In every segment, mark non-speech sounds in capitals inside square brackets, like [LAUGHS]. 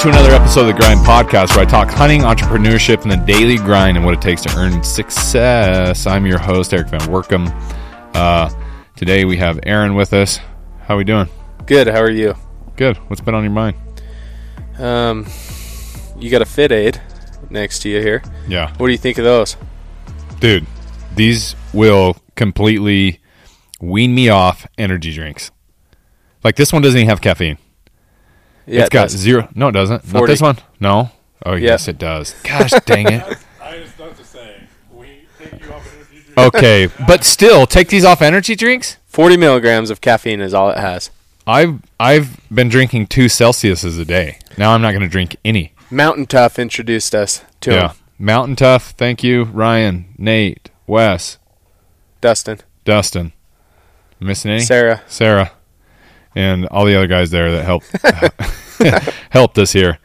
to another episode of the Grind Podcast where I talk hunting, entrepreneurship, and the daily grind and what it takes to earn success. I'm your host, Erik Van Woerkom. Uh, today we have Aaron with us. How are we doing? Good. How are you? Good. What's been on your mind? Um, you got a FitAid next to you here. Yeah. What do you think of those? Dude, these will completely wean me off energy drinks. Like this one doesn't even have caffeine. Yeah, it's it got does. zero. No, it doesn't. Not this one. No. Oh, yes, it does. Gosh dang it. [LAUGHS] I was about to say, we take you off energy drink. Okay, but still, take these off energy drinks. 40 milligrams of caffeine is all it has. I've I've been drinking two Celsiuses a day. Now I'm not going to drink any. Mountain Tough introduced us to yeah, him. Mountain Tough. Thank you, Ryan, Nate, Wes, Dustin, Dustin. Missing any? Sarah. Sarah, and all the other guys there that helped [LAUGHS] helped us here,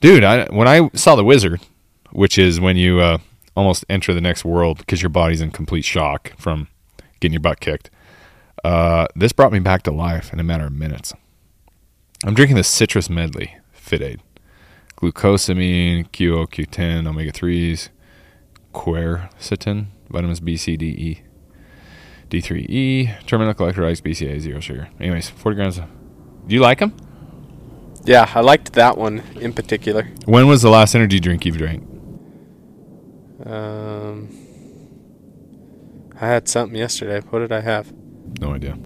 dude. I, when I saw the wizard, which is when you uh, almost enter the next world because your body's in complete shock from getting your butt kicked. Uh, this brought me back to life in a matter of minutes. I'm drinking the citrus medley FitAid, glucosamine, QO, Q10, omega threes, quercetin, vitamins B, C, D, E. D3E, terminal electrolytes, BCA, zero sugar. Anyways, 40 grams. Do you like them? Yeah, I liked that one in particular. When was the last energy drink you've drank? Um, I had something yesterday. What did I have? No idea.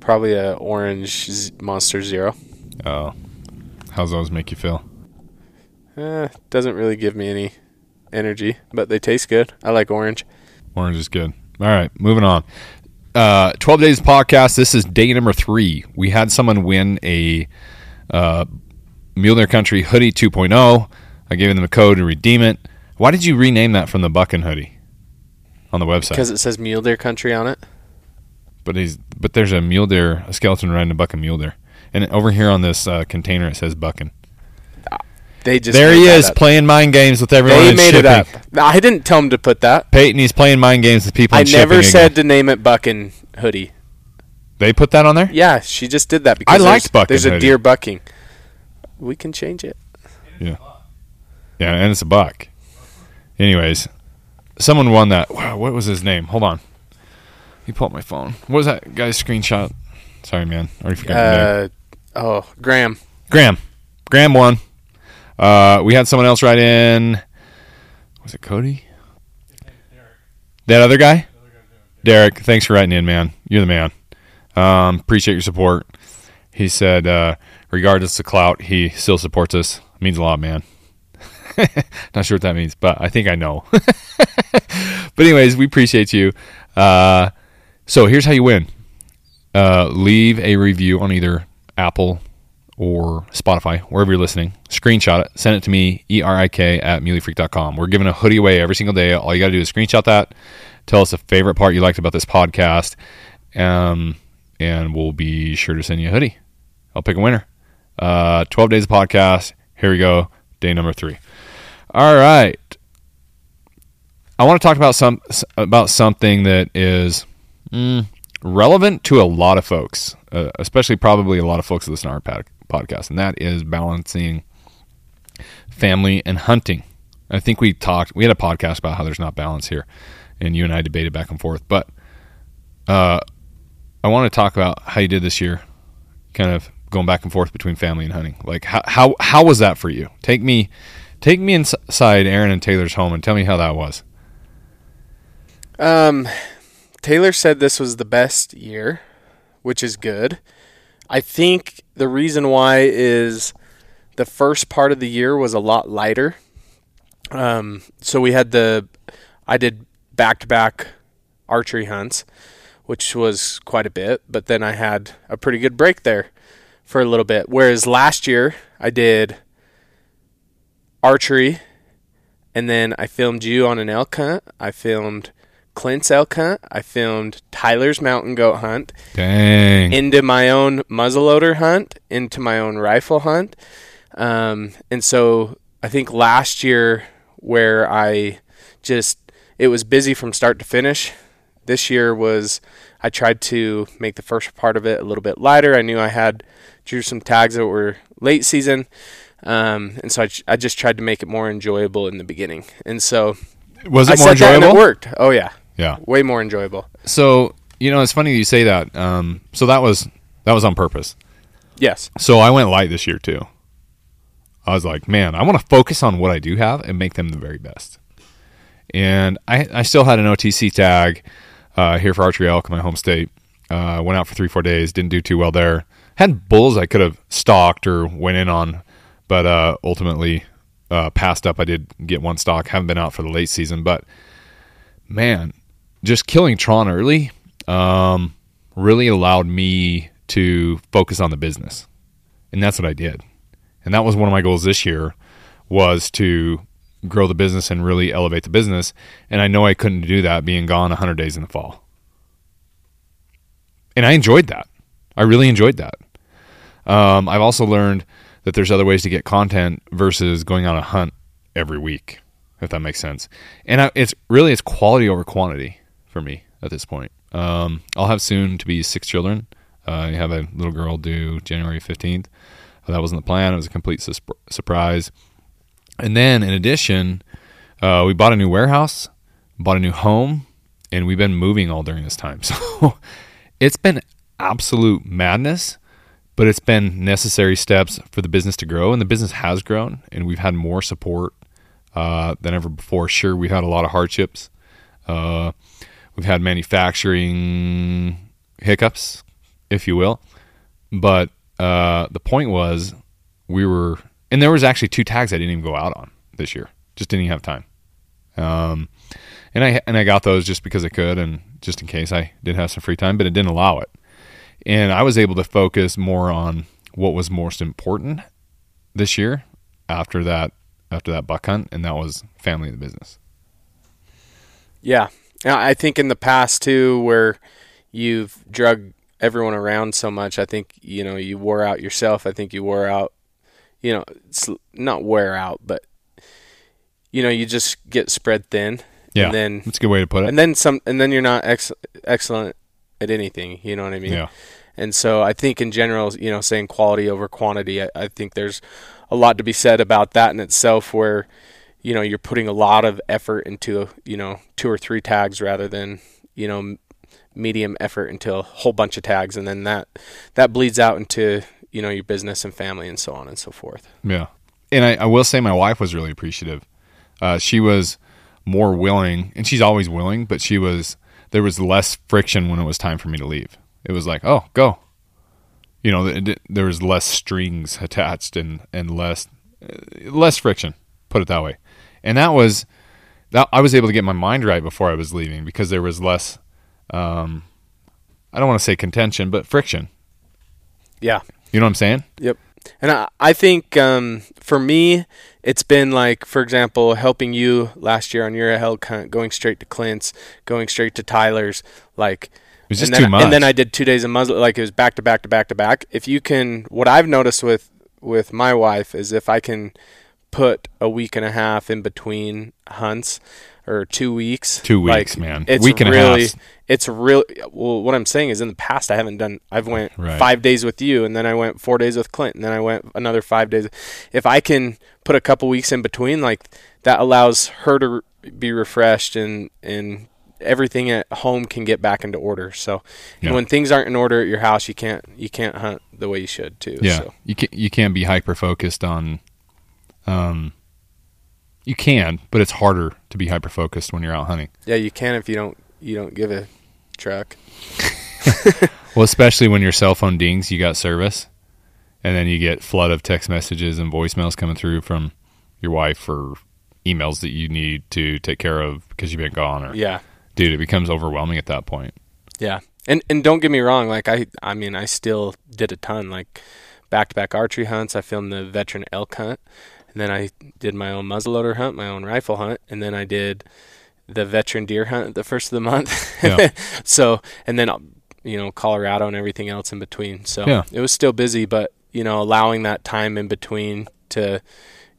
Probably a orange Z- Monster Zero. Oh, how's those make you feel? Eh, doesn't really give me any energy, but they taste good. I like orange. Orange is good. All right, moving on. Uh, 12 days podcast. This is day number three. We had someone win a uh, Mule Deer Country hoodie 2.0. I gave them a code to redeem it. Why did you rename that from the Buckin hoodie on the website? Because it says Mule Deer Country on it. but he's but there's a mule deer, a skeleton riding a bucking mule deer, and over here on this uh, container it says bucking. They just there he is playing mind games with everyone. They made it up. I didn't tell him to put that. Peyton, he's playing mind games with people. I shipping never again. said to name it Bucking Hoodie. they put that on there. Yeah, she just did that because I liked there's, Bucking there's a Hoodie. deer bucking. We can change it. Yeah, yeah, and it's a buck. Anyways, someone won that. Wow, what was his name? Hold on. He pulled my phone. What was that guy's screenshot? Sorry, man. I already forgot. Uh, oh, Graham. Graham. Graham won. Uh, we had someone else write in. Was it Cody? That other guy? Derek, thanks for writing in, man. You're the man. Um, appreciate your support. He said, uh, regardless of clout, he still supports us. Means a lot, man. [LAUGHS] Not sure what that means, but I think I know. [LAUGHS] but anyways, we appreciate you. Uh, so here's how you win. Uh, leave a review on either Apple or Spotify, wherever you're listening. Screenshot it. Send it to me, erik at muleyfreak.com. We're giving a hoodie away every single day. All you got to do is screenshot that. Tell us the favorite part you liked about this podcast. Um, and we'll be sure to send you a hoodie. I'll pick a winner. Uh, 12 days of podcast. Here we go. Day number three. All right. I want to talk about some about something that is mm, relevant to a lot of folks, uh, especially probably a lot of folks that listen to our podcast, and that is balancing family and hunting. I think we talked, we had a podcast about how there's not balance here, and you and I debated back and forth. But uh, I want to talk about how you did this year, kind of going back and forth between family and hunting. Like how how how was that for you? Take me take me inside Aaron and Taylor's home and tell me how that was. Um, Taylor said this was the best year, which is good. I think the reason why is the first part of the year was a lot lighter. Um, so we had the, I did back to back archery hunts, which was quite a bit, but then I had a pretty good break there for a little bit. Whereas last year I did archery and then I filmed you on an elk hunt. I filmed Clint's elk hunt. I filmed Tyler's mountain goat hunt Dang. into my own muzzleloader hunt, into my own rifle hunt. Um, and so I think last year where I just it was busy from start to finish. This year was I tried to make the first part of it a little bit lighter. I knew I had drew some tags that were late season, um, and so I, I just tried to make it more enjoyable in the beginning. And so Was I it more that and enjoyable? it worked. Oh yeah, Yeah. way more enjoyable. So you know, it's funny you say that. Um, so that was that was on purpose. Yes. So I went light this year too. I was like, man, I want to focus on what I do have and make them the very best. And I, I still had an OTC tag uh, here for archery elk in my home state. Uh, went out for three, four days. Didn't do too well there. Had bulls I could have stalked or went in on, but uh, ultimately uh, passed up. I did get one stock. Haven't been out for the late season, but man, just killing Tron early um, really allowed me to focus on the business, and that's what I did. And that was one of my goals this year was to grow the business and really elevate the business. And I know I couldn't do that being gone 100 days in the fall. And I enjoyed that. I really enjoyed that. Um, I've also learned that there's other ways to get content versus going on a hunt every week, if that makes sense. And I, it's really it's quality over quantity for me at this point. Um, I'll have soon to be six children. Uh, I have a little girl due January 15th. That wasn't the plan. It was a complete sus- surprise. And then, in addition, uh, we bought a new warehouse, bought a new home, and we've been moving all during this time. [LAUGHS] So it's been absolute madness, but it's been necessary steps for the business to grow. And the business has grown, and we've had more support uh, than ever before. Sure, we've had a lot of hardships. Uh, we've had manufacturing hiccups, if you will. But uh, the point was, we were, and there was actually two tags I didn't even go out on this year. Just didn't even have time. Um, and I and I got those just because I could, and just in case I did have some free time, but it didn't allow it. And I was able to focus more on what was most important this year after that after that buck hunt, and that was family and the business. Yeah. I think in the past too, where you've drug everyone around so much, I think you know you wore out yourself. I think you wore out, you know, it's not wear out, but you know you just get spread thin. Yeah, And then that's a good way to put it. and then some, and then you're not ex- excellent at anything. You know what I mean? yeah, And so I think in general, you know, saying quality over quantity, I, I think there's a lot to be said about that in itself where, you know, you're putting a lot of effort into, you know, two or three tags rather than, you know, medium effort into a whole bunch of tags. And then that, that bleeds out into, you know, your business and family and so on and so forth. yeah. And I, I will say my wife was really appreciative. Uh, she was more willing, and she's always willing, but she was there was less friction when it was time for me to leave. It was like, oh, go. You know, th- there was less strings [LAUGHS] attached and and less uh, less friction. Put it that way, and that was that I was able to get my mind right before I was leaving because there was less. Um, I don't want to say contention, but friction. Yeah. You know what I'm saying? Yep. And I, I think um, for me, it's been like, for example, helping you last year on your elk hunt, going straight to Clint's, going straight to Tyler's, like. It was just and then, too much. And then I did two days of muzzle, like it was back to back to back to back. If you can, what I've noticed with with my wife is if I can put a week and a half in between hunts or two weeks, Two like, weeks, man. It's Week and a really, half. it's really Well, what I'm saying is, in the past, I haven't done. I've went Right. five days with you, and then I went four days with Clint, and then I went another five days. If I can put a couple weeks in between, like that allows her to be refreshed and and everything at home can get back into order. So and Yeah. when things aren't in order at your house, you can't you can't hunt the way you should too. Yeah, So. you can't you can't be hyper focused on. Um, you can, but it's harder to be hyper focused when you're out hunting. Yeah, you can if you don't you don't give a truck. [LAUGHS] Well, especially when your cell phone dings, you got service, and then you get flood of text messages and voicemails coming through from your wife or emails that you need to take care of because you've been gone. Or Yeah. dude, it becomes overwhelming at that point. Yeah. And and don't get me wrong, like I I mean I still did a ton like back to back archery hunts. I filmed the veteran elk hunt and then I did my own muzzleloader hunt, my own rifle hunt, and then I did the veteran deer hunt the first of the month. Yeah. [LAUGHS] so and then you know, Colorado and everything else in between. So Yeah. it was still busy, but you know, allowing that time in between to,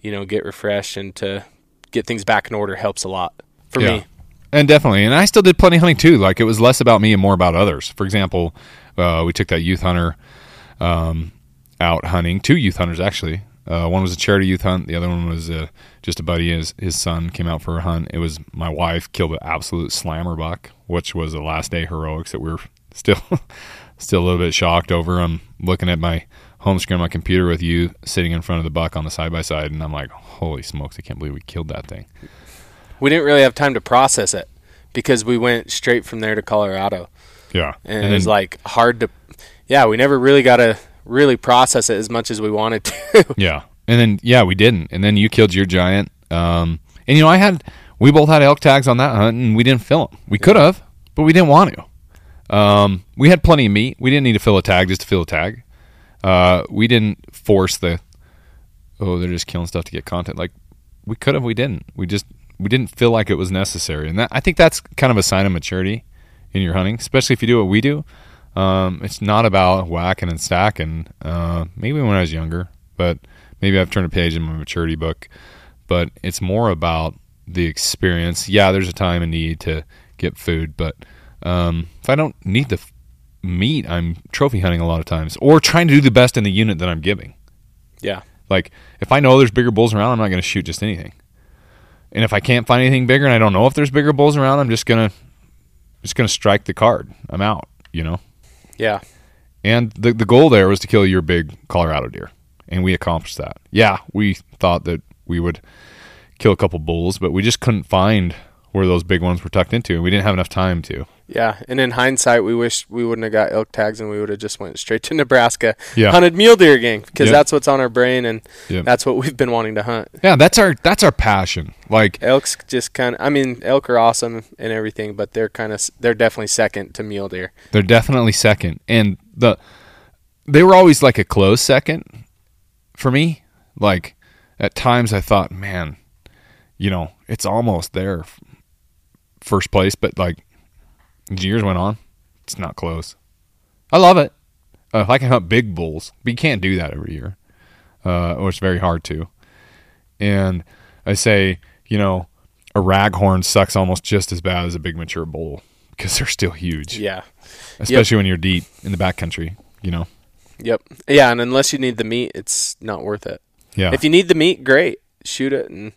you know, get refreshed and to get things back in order helps a lot for Yeah. me. and definitely, and I still did plenty of hunting too. Like it was less about me and more about others. For example, uh, we took that youth hunter um, out hunting. Two youth hunters actually. Uh, one was a charity youth hunt. The other one was uh, just a buddy. His his son came out for a hunt. It was my wife killed an absolute slammer buck, which was the last day heroics that we are [LAUGHS] still still a little bit shocked over. I'm looking at my home screen on my computer with you sitting in front of the buck on the side by side, and I'm like, holy smokes! I can't believe we killed that thing. We didn't really have time to process it because we went straight from there to Colorado, Yeah, and, it was like hard to. Yeah, we never really got to really process it as much as we wanted to. [LAUGHS] Yeah, and then yeah, we didn't, and then you killed your giant. Um, and you know, I had we both had elk tags on that hunt, and we didn't fill them. We could have, but we didn't want to. Um, we had plenty of meat. We didn't need to fill a tag just to fill a tag. Uh, we didn't force the oh they're just killing stuff to get content. Like we could have, we didn't. We just we didn't feel like it was necessary, and that I think that's kind of a sign of maturity in your hunting, especially if you do what we do. Um, it's not about whacking and stacking. Uh, maybe when I was younger, but maybe I've turned a page in my maturity book. But it's more about the experience. Yeah, there's a time and need to get food, but um, if I don't need the f- meat, I'm trophy hunting a lot of times, or trying to do the best in the unit that I'm giving. yeah, Like if I know there's bigger bulls around, I'm not going to shoot just anything. And if I can't find anything bigger, and I don't know if there's bigger bulls around, I'm just gonna just gonna strike the card. I'm out. You know. Yeah, And the the goal there was to kill your big Colorado deer, and we accomplished that. Yeah, we thought that we would kill a couple bulls, but we just couldn't find where those big ones were tucked into, and we didn't have enough time to. yeah. And in hindsight, we wish we wouldn't have got elk tags and we would have just went straight to Nebraska, Yeah. hunted mule deer again because Yep. that's what's on our brain and Yep. that's what we've been wanting to hunt. Yeah, that's our that's our passion. Like Elk's just kind of. I mean, elk are awesome and everything, but they're kind of. They're definitely second to mule deer. They're definitely second, and the they were always like a close second for me. Like at times, I thought, man, you know, it's almost there, first place. But like as years went on, it's not close. I love it. Uh, if I can hunt big bulls, but you can't do that every year, uh, or it's very hard to. And I say, you know, a raghorn sucks almost just as bad as a big mature bull because they're still huge Yeah. especially when you're deep in the backcountry. You know. Yep. Yeah, and unless you need the meat, it's not worth it. Yeah. If you need the meat, great. Shoot it and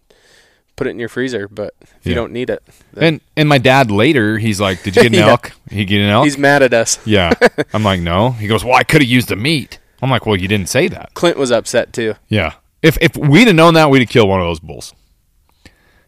put it in your freezer. But if you don't need it, and and my dad later, he's like, "Did you get [LAUGHS] an Yeah. elk? He get an elk?" he's mad at us. yeah. [LAUGHS] I'm like, "No." He goes, "Well, I could have used the meat." I'm like, "Well, you didn't say that." Clint was upset too. Yeah. If if we'd have known that, we'd have killed one of those bulls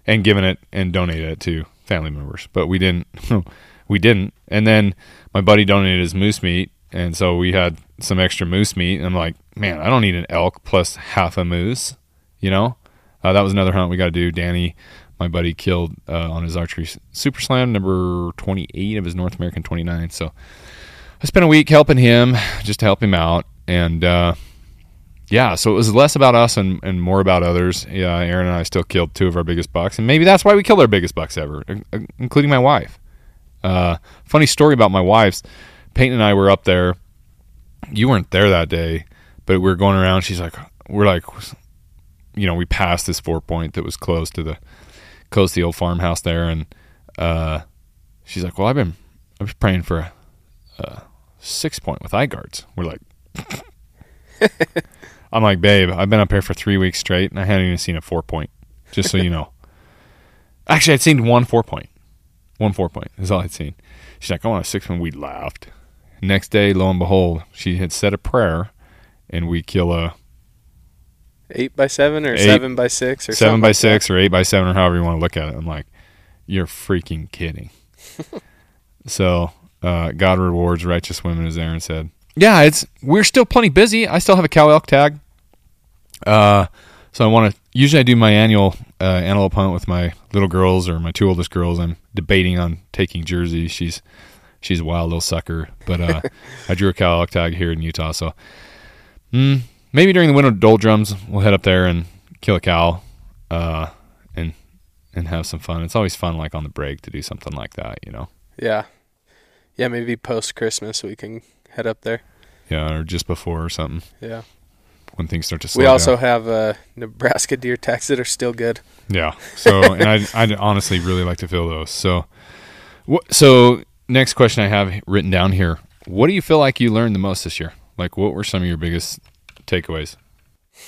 and given it and donated it to family members. But we didn't. [LAUGHS] we didn't. And then my buddy donated his moose meat, and so we had some extra moose meat. And I'm like, man, I don't need an elk plus half a moose. You know, uh, that was another hunt we got to do. Danny, my buddy, killed uh, on his archery super slam number 28 of his North American 29. So I spent a week helping him just to help him out, and. uh yeah, so it was less about us and, and more about others. Yeah, Aaron and I still killed two of our biggest bucks, and maybe that's why we killed our biggest bucks ever, including my wife. Uh, funny story about my wife's. Peyton and I were up there. You weren't there that day, but we were going around. She's like, we're like, you know, we passed this four point that was close to the close to the old farmhouse there, and uh, she's like, well, I've been I was praying for a, a six point with eye guards. We're like. [LAUGHS] I'm like, babe, I've been up here for three weeks straight, and I hadn't even seen a four point. Just so you know. [LAUGHS] Actually, I'd seen one four point. One four point is all I'd seen. She's like, I want a six point. We laughed. Next day, lo and behold, she had said a prayer, and we kill a Eight by seven or Eight- seven by six or seven by like that. six or eight by seven or however you want to look at it. I'm like, you're freaking kidding. [LAUGHS] so uh, God rewards righteous women, as Aaron said. Yeah, it's we're still plenty busy. I still have a cow elk tag. Uh, so I want to. Usually, I do my annual uh, antelope hunt with my little girls or my two oldest girls. I'm debating on taking Jersey. She's she's a wild little sucker, but uh, [LAUGHS] I drew a cow elk tag here in Utah. So mm, maybe during the winter doldrums, we'll head up there and kill a cow, uh, and and have some fun. It's always fun, like on the break, to do something like that. You know. Yeah. Yeah, maybe post Christmas we can head up there. Yeah, or just before or something. Yeah. when things start to slow we also down. have uh, Nebraska deer tags that are still good. Yeah. So, and I [LAUGHS] I'd honestly really like to fill those. So, what? So next question I have written down here: What do you feel like you learned the most this year? Like, what were some of your biggest takeaways?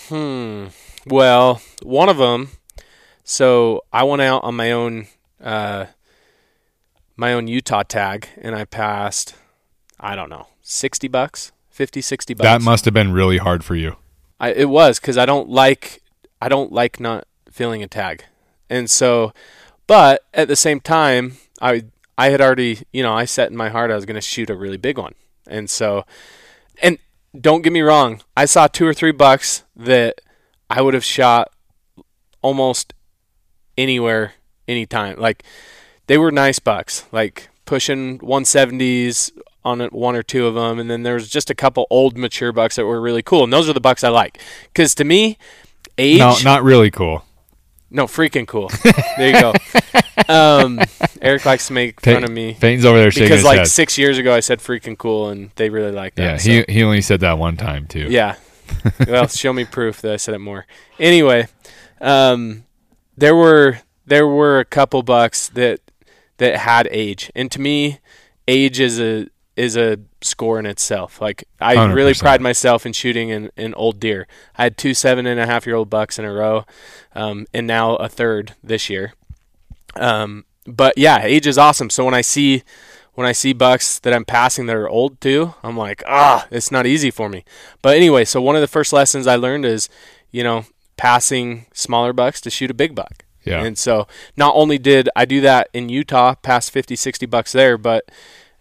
Hmm. Well, one of them. So I went out on my own, uh, my own Utah tag, and I passed. I don't know, sixty bucks, 50, 60 bucks. That must have been really hard for you. I, it was because I don't like I don't like not feeling a tag, and so, but at the same time, I I had already you know I set in my heart I was going to shoot a really big one, and so, and don't get me wrong, I saw two or three bucks that I would have shot almost anywhere, anytime. Like they were nice bucks, like pushing 170s on one or two of them, and then there was just a couple old mature bucks that were really cool, and those are the bucks I like. Because to me, age, No, not really cool. No, freaking cool. there you go. [LAUGHS] Um, Erik likes to make fun of me Peyton's over there shaking because like head. six years ago I said freaking cool, and they really like that. yeah, so- he he only said that one time too. yeah. [LAUGHS] well, show me proof that I said it more. Anyway, um, there were there were a couple bucks that that had age, and to me, age is a is a score in itself. Like I really 100%. pride myself in shooting an, in old deer. I had two seven and a half year old bucks in a row, um, and now a third this year. Um, but yeah, age is awesome. So when I see when I see bucks that I'm passing that are old too, I'm like, ah, it's not easy for me. But anyway, so one of the first lessons I learned is, you know, passing smaller bucks to shoot a big buck. Yeah. And so not only did I do that in Utah, pass 50, 60 bucks there, but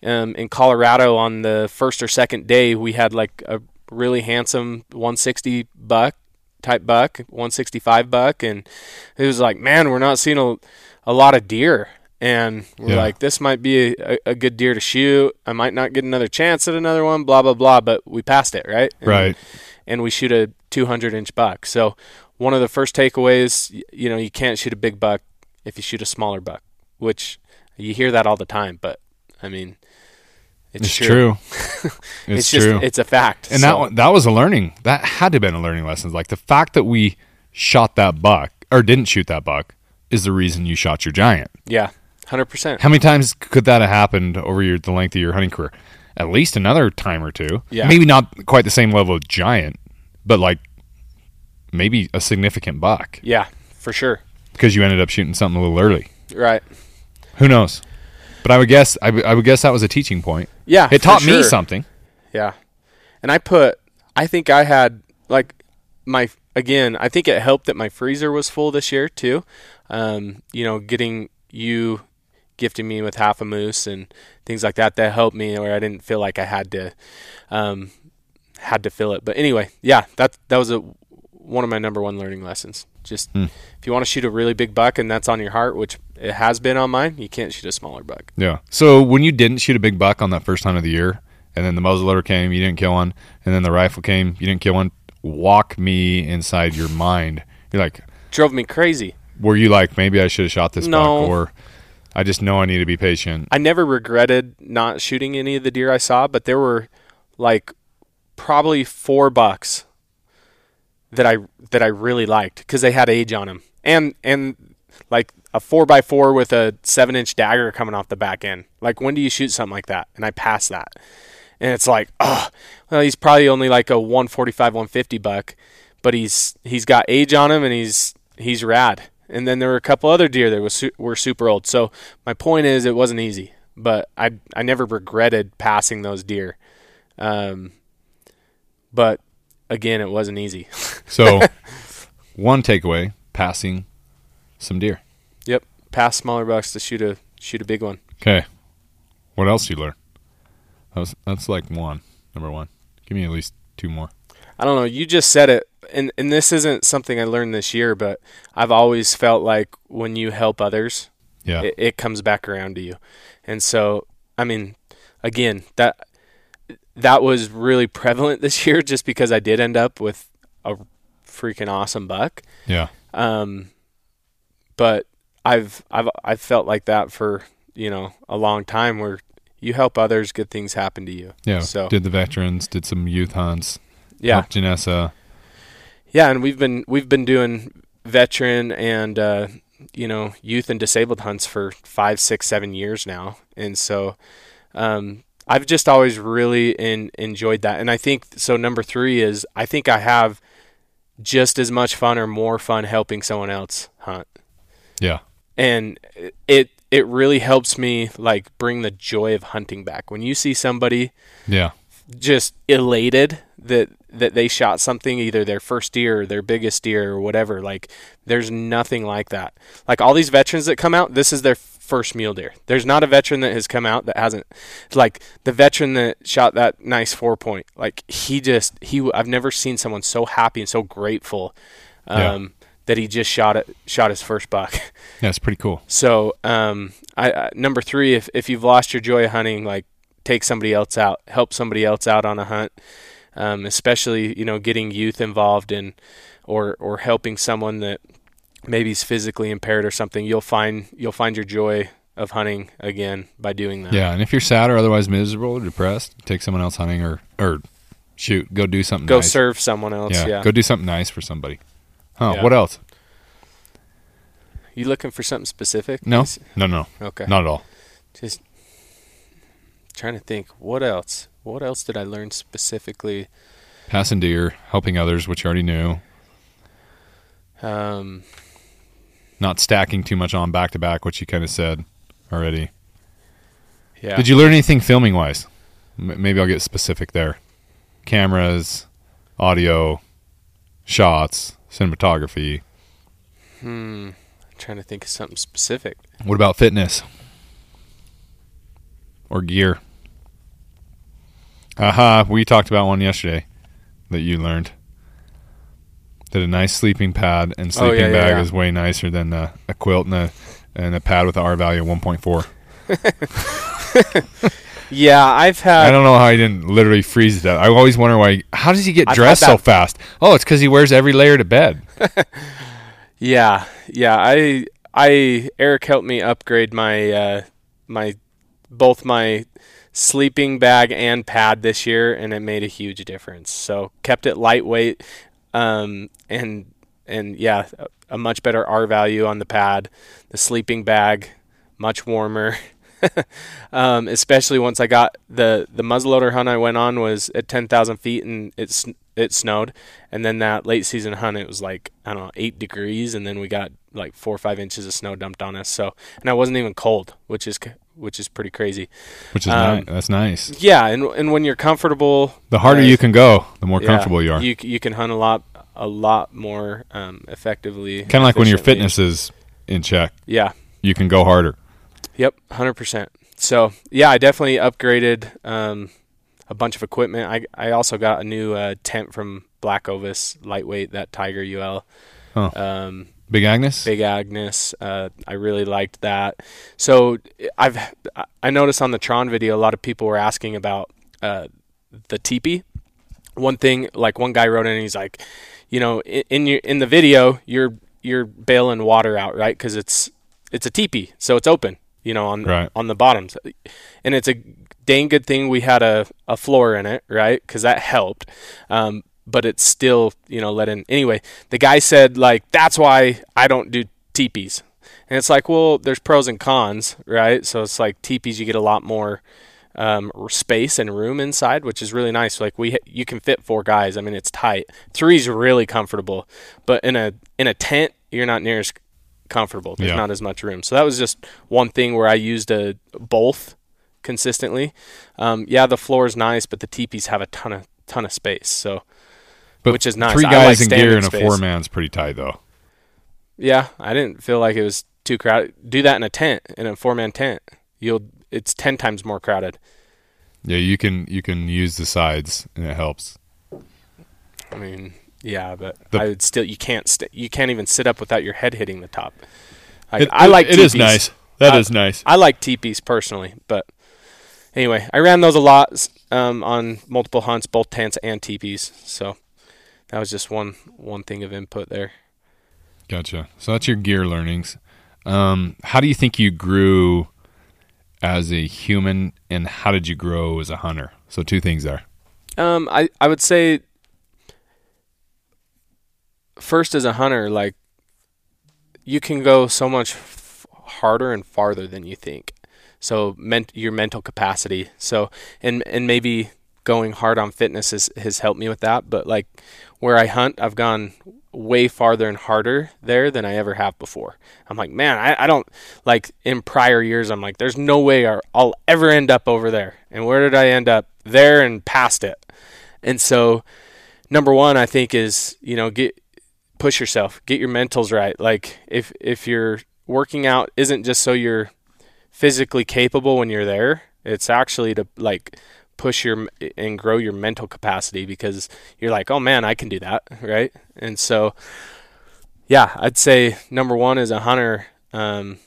um, in Colorado on the first or second day, we had like a really handsome 160 buck type buck, 165 buck. And it was like, man, we're not seeing a, a lot of deer. And we're Yeah. like, this might be a, a good deer to shoot. I might not get another chance at another one, blah, blah, blah. But we passed it, right? And- Right. and we shoot a 200 inch buck. So one of the first takeaways, you know, you can't shoot a big buck if you shoot a smaller buck, which you hear that all the time, but I mean, it's, It's, true. [LAUGHS] it's, It's, just true. it's a fact. and So, that one, that was a learning. That had to have been a learning lesson. Like the fact that we shot that buck or didn't shoot that buck is the reason you shot your giant. yeah, 100%. How many times could that have happened over your the length of your hunting career? At least another time or two. Yeah. Maybe not quite the same level of giant, but like maybe a significant buck Yeah, for sure. because you ended up shooting something a little early. Right. Who knows? But I would guess I would- guess that was a teaching point. Yeah. It taught me something. Yeah. And I put, I think I had, like, my, again, I think it helped that my freezer was full this year, too. Um, you know, getting you gifting me with half a moose and things like that, that helped me where I didn't feel like I had to, um, had to fill it. But anyway, yeah, that, that was a, one of my number one learning lessons. Just Hmm. if you want to shoot a really big buck and that's on your heart, which it has been on mine, you can't shoot a smaller buck. Yeah. So when you didn't shoot a big buck on that first hunt of the year, and then the muzzleloader came, you didn't kill one, and then the rifle came, you didn't kill one. Walk me inside your mind. You're like, Drove me crazy. were you like, maybe I should have shot this No. buck, or I just know I need to be patient. I never regretted not shooting any of the deer I saw, but there were like probably four bucks that I that I really liked because they had age on them, and and like a four by four with a seven inch dagger coming off the back end. Like when do you shoot something like that? And I passed that, and it's like, oh, well, he's probably only like a 145, 150 buck, but he's he's got age on him and he's he's rad. And then there were a couple other deer that was su- were super old. So my point is, it wasn't easy, but I I never regretted passing those deer. Um, but again, it wasn't easy. [LAUGHS] So, one takeaway: passing some deer. Pass smaller bucks to shoot a shoot a big one. Okay. What else you learn? That was, that's like one, number one. Give me at least two more. I don't know. You just said it, and and this isn't something I learned this year, but I've always felt like when you help others, Yeah. it, it comes back around to you. And so, I mean, again, that that was really prevalent [LAUGHS] this year, just because I did end up with a freaking awesome buck. yeah. Um, but I've I've I've felt like that for you know a long time, where you help others, good things happen to you. Yeah. So Did the veterans, did some youth hunts, yeah, Janessa. yeah, and we've been we've been doing veteran and uh, you know youth and disabled hunts for five, six, seven years now, and so um, I've just always really in, enjoyed that. And I think so. Number three is I think I have just as much fun or more fun helping someone else hunt, Yeah. And it it really helps me like bring the joy of hunting back. When you see somebody Yeah. just elated that that they shot something either their first deer or their biggest deer or whatever like there's nothing like that. Like all these veterans that come out this is their first mule deer. There's not a veteran that has come out that hasn't like the veteran that shot that nice four point like he just he I've never seen someone so happy and so grateful. Um that he just shot it shot his first buck [LAUGHS] Yeah, it's pretty cool. so um, I, I number three, if if you've lost your joy of hunting, like take somebody else out, help somebody else out on a hunt, um, especially you know getting youth involved in, or or helping someone that maybe is physically impaired or something. You'll find you'll find your joy of hunting again by doing that. Yeah, and if you're sad or otherwise miserable or depressed, take someone else hunting or or shoot, go do something Go nice. serve someone else. yeah, Yeah. go do something nice for somebody. Huh, Yeah. what else? You looking for something specific? No. No, no. Okay. Not at all. Just trying to think. What else? What else did I learn specifically? Passing deer, helping others, which you already knew. Um, Not stacking too much on back to back, which you kind of said already. yeah. Did you learn anything filming wise? M- maybe I'll get specific there. Cameras, audio, shots, cinematography. Hmm. trying to think of something specific. What about fitness or gear? Aha, we talked about one yesterday that you learned. That a nice sleeping pad and Oh, yeah, sleeping yeah, bag yeah. is way nicer than a, a quilt and a and a pad with a R value of 1.4. [LAUGHS] Yeah, I've had. I don't know how he didn't literally freeze that. I always wonder why. How does he get I've dressed so fast? Oh, it's because he wears every layer to bed. [LAUGHS] Yeah, yeah. I, I, Erik helped me upgrade my, uh, my, both my sleeping bag and pad this year, and it made a huge difference. So kept it lightweight, um, and and yeah, a, a much better R value on the pad. The sleeping bag, much warmer. [LAUGHS] [LAUGHS] um, especially once I got the the muzzleloader hunt I went on was at ten thousand feet and it it snowed, and then that late season hunt it was like I don't know eight degrees, and then we got like four or five inches of snow dumped on us. So and I wasn't even cold, which is which is pretty crazy. Which is Um, nice. That's nice. Yeah, and and when you're comfortable, The harder uh, you can go, the more yeah, comfortable you are. You you can hunt a lot a lot more um, effectively. kind of like when your fitness is in check, Yeah. you can go harder. Yep, hundred percent. So yeah, I definitely upgraded um, a bunch of equipment. I I also got a new uh, tent from Black Ovis, lightweight, that Tiger UL. Huh. Um, Big Agnes. Big Agnes. Uh, I really liked that. So I've I noticed on the Tron video a lot of people were asking about uh, the teepee. One thing, like one guy wrote in, he's like, you know, in, in your in the video, you're you're bailing water out, right? Because it's it's a teepee, so it's open, you know, on Right. on the bottoms, and it's a dang good thing we had a, a floor in it, right? Because that helped. Um, but it's still, you know, let in. Anyway, the guy said like that's why I don't do teepees, and it's like, well, there's pros and cons, right? So it's like teepees, you get a lot more um, space and room inside, which is really nice. Like we, you can fit four guys. I mean, it's tight. Three's really comfortable, but in a in a tent, you're not near as comfortable. There's Yeah. not as much room. So that was just one thing where I used a both consistently. Um, yeah, the floor is nice, but the teepees have a ton of ton of space. So But which is nice. Three guys like in gear and a four man's pretty tight though. yeah, I didn't feel like it was too crowded. Do that in a tent, in a four man tent. You'll it's ten times more crowded. Yeah, you can you can use the sides and it helps. I mean, yeah, but The- I would still you can't st- you can't even sit up without your head hitting the top. Like, It- I like it is teepees. nice. That I- is nice. I like teepees personally, but anyway, I ran those a lot um, on multiple hunts, both tents and teepees. So that was just one one thing of input there. Gotcha. So that's your gear learnings. Um, how do you think you grew as a human, and how did you grow as a hunter? So two things there. Um, I I would say first as a hunter, like you can go so much f- harder and farther than you think. So ment- your mental capacity. So and and maybe going hard on fitness has, has helped me with that. But like where I hunt, I've gone way farther and harder there than I ever have before. I'm like, man, I, I don't like in prior years. I'm like, there's no way I'll ever end up over there. And where did I end up? There and past it. And so, number one, I think is you know get push yourself, get your mentals right. Like if if you're working out isn't just so you're physically capable when you're there, it's actually to like push your and grow your mental capacity because you're like, oh man, I can do that, right? And so, yeah, I'd say number one as a hunter, um,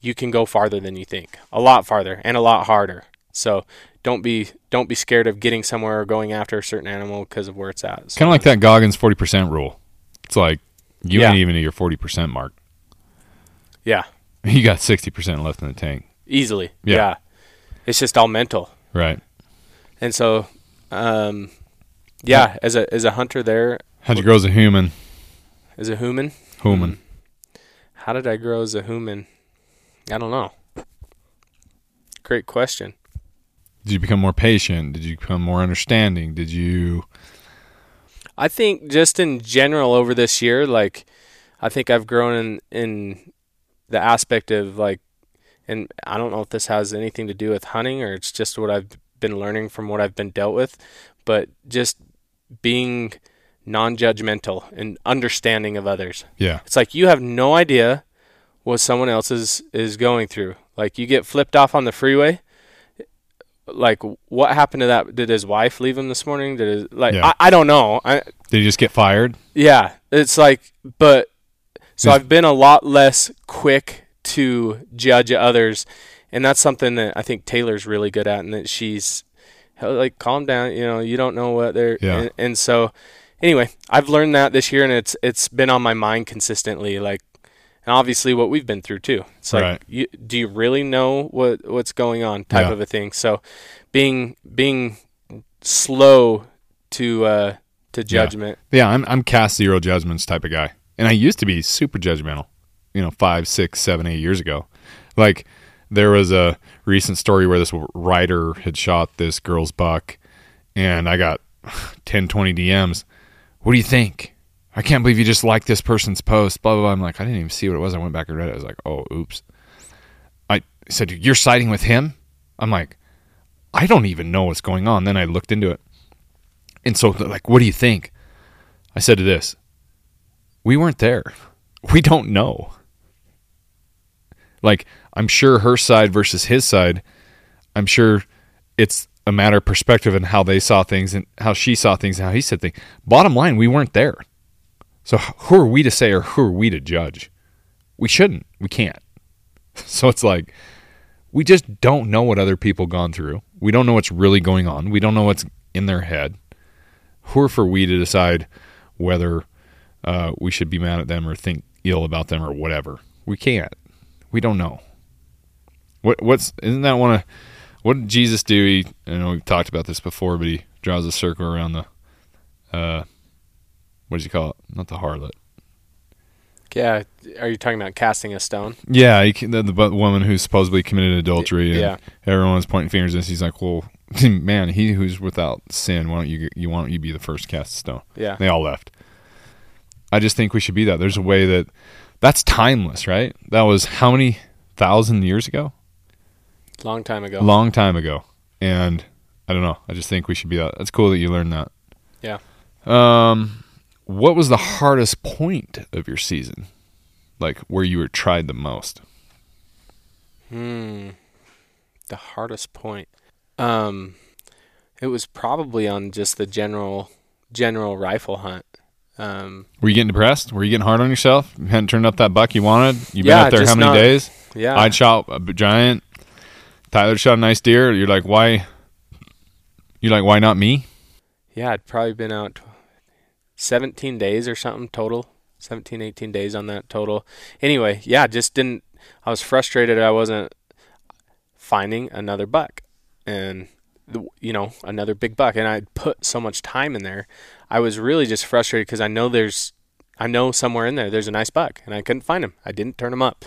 you can go farther than you think, a lot farther and a lot harder. So don't be don't be scared of getting somewhere or going after a certain animal because of where it's at. So, Kind of like that Goggins forty percent rule. It's like you Yeah. ain't even at your forty percent mark. yeah, [LAUGHS] You got sixty percent left in the tank. easily. Yeah. yeah, it's just all mental. Right. And so, um, yeah, as a as a hunter there, How'd you grow as a human? as a human, Human. how did I grow as a human? I don't know. Great question. Did you become more patient? Did you become more understanding? Did you I think just in general over this year, like I think I've grown in in the aspect of like, and I don't know if this has anything to do with hunting or it's just what I've been learning from what I've been dealt with, but just being non-judgmental and understanding of others. Yeah. It's like you have no idea what someone else is is going through. Like you get flipped off on the freeway. Like what happened to that? Did his wife leave him this morning? Did his, like Yeah. I, I don't know. I Did you just get fired? yeah, it's like but so I've been a lot less quick to judge others, and that's something that I think Taylor's really good at, and that she's like calm down. You know, you don't know what they're Yeah. and, and so anyway, I've learned that this year, and it's it's been on my mind consistently. Like, and obviously what we've been through too. It's like, Right. you, do you really know what what's going on? Type Yeah. of a thing. So, being being slow to uh to judgment. Yeah, I'm I'm cast zero judgments type of guy, and I used to be super judgmental. You know, five, six, seven, eight years ago. Like there was a recent story where this writer had shot this girl's buck, and I got [SIGHS] 10, 20 DMs. What do you think? I can't believe you just liked this person's post. Blah blah blah. I'm like, I didn't even see what it was. I went back and read it. I was like, oh, oops. I said, you're siding with him. I'm like, I don't even know what's going on. Then I looked into it. And so, like, what do you think? I said to this, we weren't there. [LAUGHS] We don't know. Like, I'm sure her side versus his side, I'm sure it's a matter of perspective and how they saw things and how she saw things and how he said things. Bottom line, we weren't there. So, who are we to say or who are we to judge? We shouldn't. We can't. [LAUGHS] So, it's like, we just don't know what other people gone through. We don't know what's really going on. We don't know what's in their head. Who are for we to decide whether uh, we should be mad at them or think ill about them or whatever? We can't. We don't know. What what's isn't that one of what did Jesus do? He I know we've talked about this before, but he draws a circle around the uh what does you call it? Not the harlot. Yeah, are you talking about casting a stone? Yeah, he, the, the woman who supposedly committed adultery, and Yeah. everyone's pointing fingers, and he's like, "Well, [LAUGHS] man, he who's without sin, why don't you you why don't you be the first to cast a stone?" Yeah. They all left. I just think we should be that. There's a way that that's timeless, right? That was how many thousand years ago? Long time ago. Long time ago, and I don't know. I just think we should be that. That's cool that you learned that. Yeah. Um, what was the hardest point of your season? Like where you were tried the most? Hmm. The hardest point. Um, it was probably on just the general general rifle hunt. Um, Were you getting depressed? Were you getting hard on yourself? You hadn't turned up that buck you wanted. You've been Yeah, up there how many not- days? yeah. I'd shot a giant. Tyler shot a nice deer. You're like, why? You're like, why not me? yeah, I'd probably been out 17 days or something total. 17, 18 days on that total. Anyway, yeah, just didn't. I was frustrated. I wasn't finding another buck, and you know another big buck, and I put so much time in there. I was really just frustrated because I know there's I know somewhere in there there's a nice buck, and I couldn't find him. I didn't turn him up,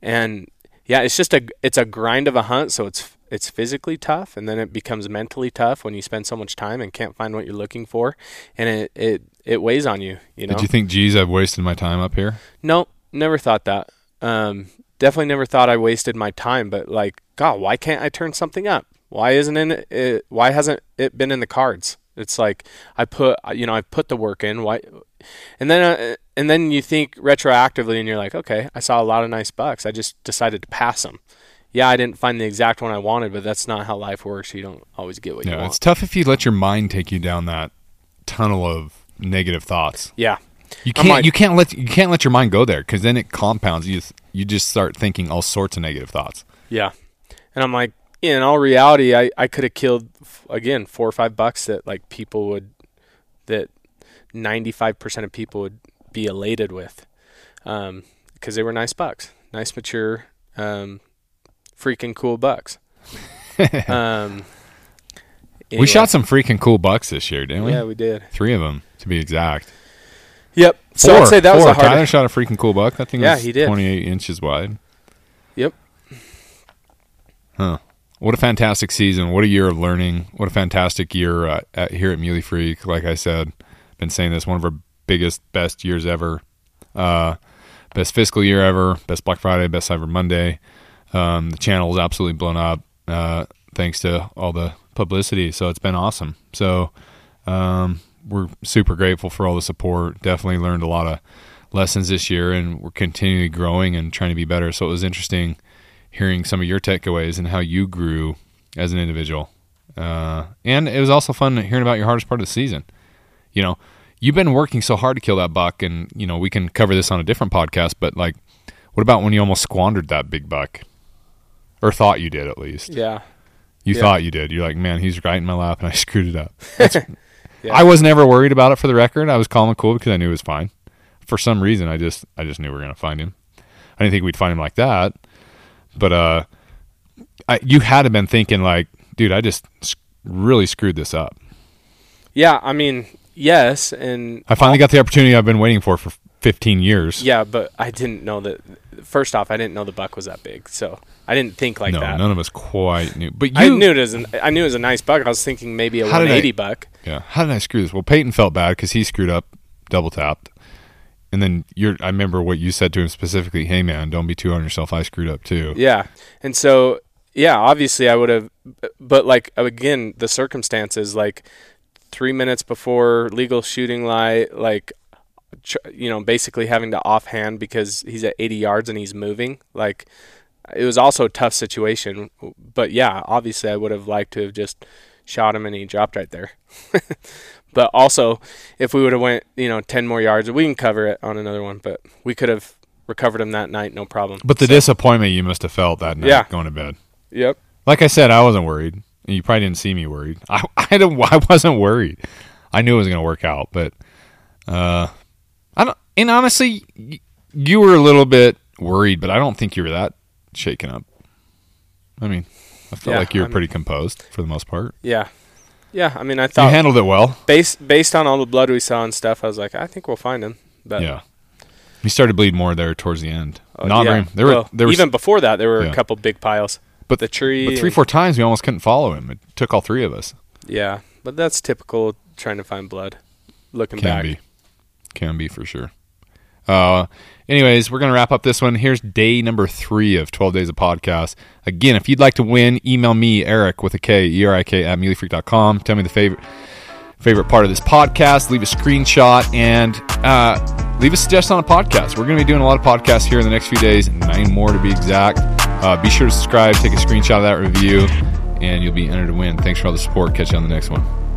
and yeah, it's just a it's a grind of a hunt. So it's it's physically tough, and then it becomes mentally tough when you spend so much time and can't find what you're looking for, and it it, it weighs on you. You know. Did you think, geez, I've wasted my time up here? No, never thought that. Um, definitely never thought I wasted my time. But like, God, why can't I turn something up? Why isn't it? it why hasn't it been in the cards? It's like I put, you know, I put the work in. Why? And then, uh, and then you think retroactively, and you're like, okay, I saw a lot of nice bucks. I just decided to pass them. Yeah, I didn't find the exact one I wanted, but that's not how life works. You don't always get what you Yeah, want. it's tough if you let your mind take you down that tunnel of negative thoughts. yeah, You can't like- you can't let you can't let your mind go there because then it compounds. You you just start thinking all sorts of negative thoughts. Yeah. And I'm like, in all reality, I, I could have killed, again, four or five bucks that like people would, that 95% of people would be elated with. Um, because they were nice bucks, nice, mature, um, freaking cool bucks. [LAUGHS] um, We shot some freaking cool bucks this year, didn't we? Yeah, we did. Three of them to be exact. Yep. So Four. I'd say that was a hard. Tyler shot a freaking cool buck. That thing Yeah, was he did. 28 inches wide. Yep. Huh. What a fantastic season. What a year of learning. What a fantastic year uh, at, here at Muley Freak. Like I said, been saying this, one of our biggest, best years ever. Uh, best fiscal year ever. Best Black Friday, best Cyber Monday. Um, the channel is absolutely blown up uh, thanks to all the publicity. So it's been awesome. So um, we're super grateful for all the support. Definitely learned a lot of lessons this year, and we're continually growing and trying to be better. So it was interesting hearing some of your takeaways and how you grew as an individual. Uh, and it was also fun hearing about your hardest part of the season. You know, you've been working so hard to kill that buck, and you know we can cover this on a different podcast. But like, what about when you almost squandered that big buck, or thought you did at least? Yeah. You Yeah. thought you did. You're like, man, he's right in my lap, and I [LAUGHS] screwed it up. That's- Yeah. I was never worried about it for the record. I was calm and cool because I knew it was fine. For some reason, I just I just knew we were gonna find him. I didn't think we'd find him like that, but uh, I, you had to been thinking like, dude, I just really screwed this up. Yeah. I mean, yes. And I finally got the opportunity I've been waiting for for 15 years. Yeah, but I didn't know that. First off, I didn't know the buck was that big, so I didn't think like no, that. none of us quite knew. But you, I knew it was an, I knew it was a nice buck. I was thinking maybe a How did I- 180 buck. Yeah. How did I screw this? Well, Peyton felt bad because he screwed up, double tapped. And then you're, I remember what you said to him specifically. Hey, man, don't be too on yourself. I screwed up too. Yeah, and so yeah, obviously I would have, but like again, the circumstances like three minutes before legal shooting light, like you know, basically having to offhand because he's at 80 yards and he's moving. Like it was also a tough situation, but yeah, obviously I would have liked to have just shot him and he dropped right there. [LAUGHS] but also, if we would have went, you know, 10 more yards, we can cover it on another one, but we could have recovered him that night, no problem. But the So- disappointment you must have felt that night Yeah. going to bed. Yep. Like I said, I wasn't worried. You probably didn't see me worried. [LAUGHS] I, I, don't, I wasn't worried. I knew it was going to work out. But uh, I don't, and honestly, you were a little bit worried, but I don't think you were that shaken up. I mean, I felt Yeah, like you were I'm- pretty composed for the most part. Yeah. Yeah, I mean, I thought You handled it well. based based on all the blood we saw and stuff, I was like, I think we'll find him. But yeah. he started bleeding more there towards the end. uh, Not yeah. very. There were there was even before that, there were Yeah. a couple big piles. But- the tree, but three four times we almost couldn't follow him. It took all three of us. yeah, but that's typical trying to find blood. Looking back. Can back, be. Can be for sure. Uh, anyways, we're going to wrap up this one. Here's day number three of 12 Days of Podcast. Again, if you'd like to win, email me, Erik, with a K, E-R-I-K, at muleyfreak.com. Tell me the favorite favorite part of this podcast. Leave a screenshot and uh, leave a suggestion on a podcast. We're going to be doing a lot of podcasts here in the next few days, nine more to be exact. Uh, be sure to subscribe, take a screenshot of that review, and you'll be entered to win. Thanks for all the support. Catch you on the next one.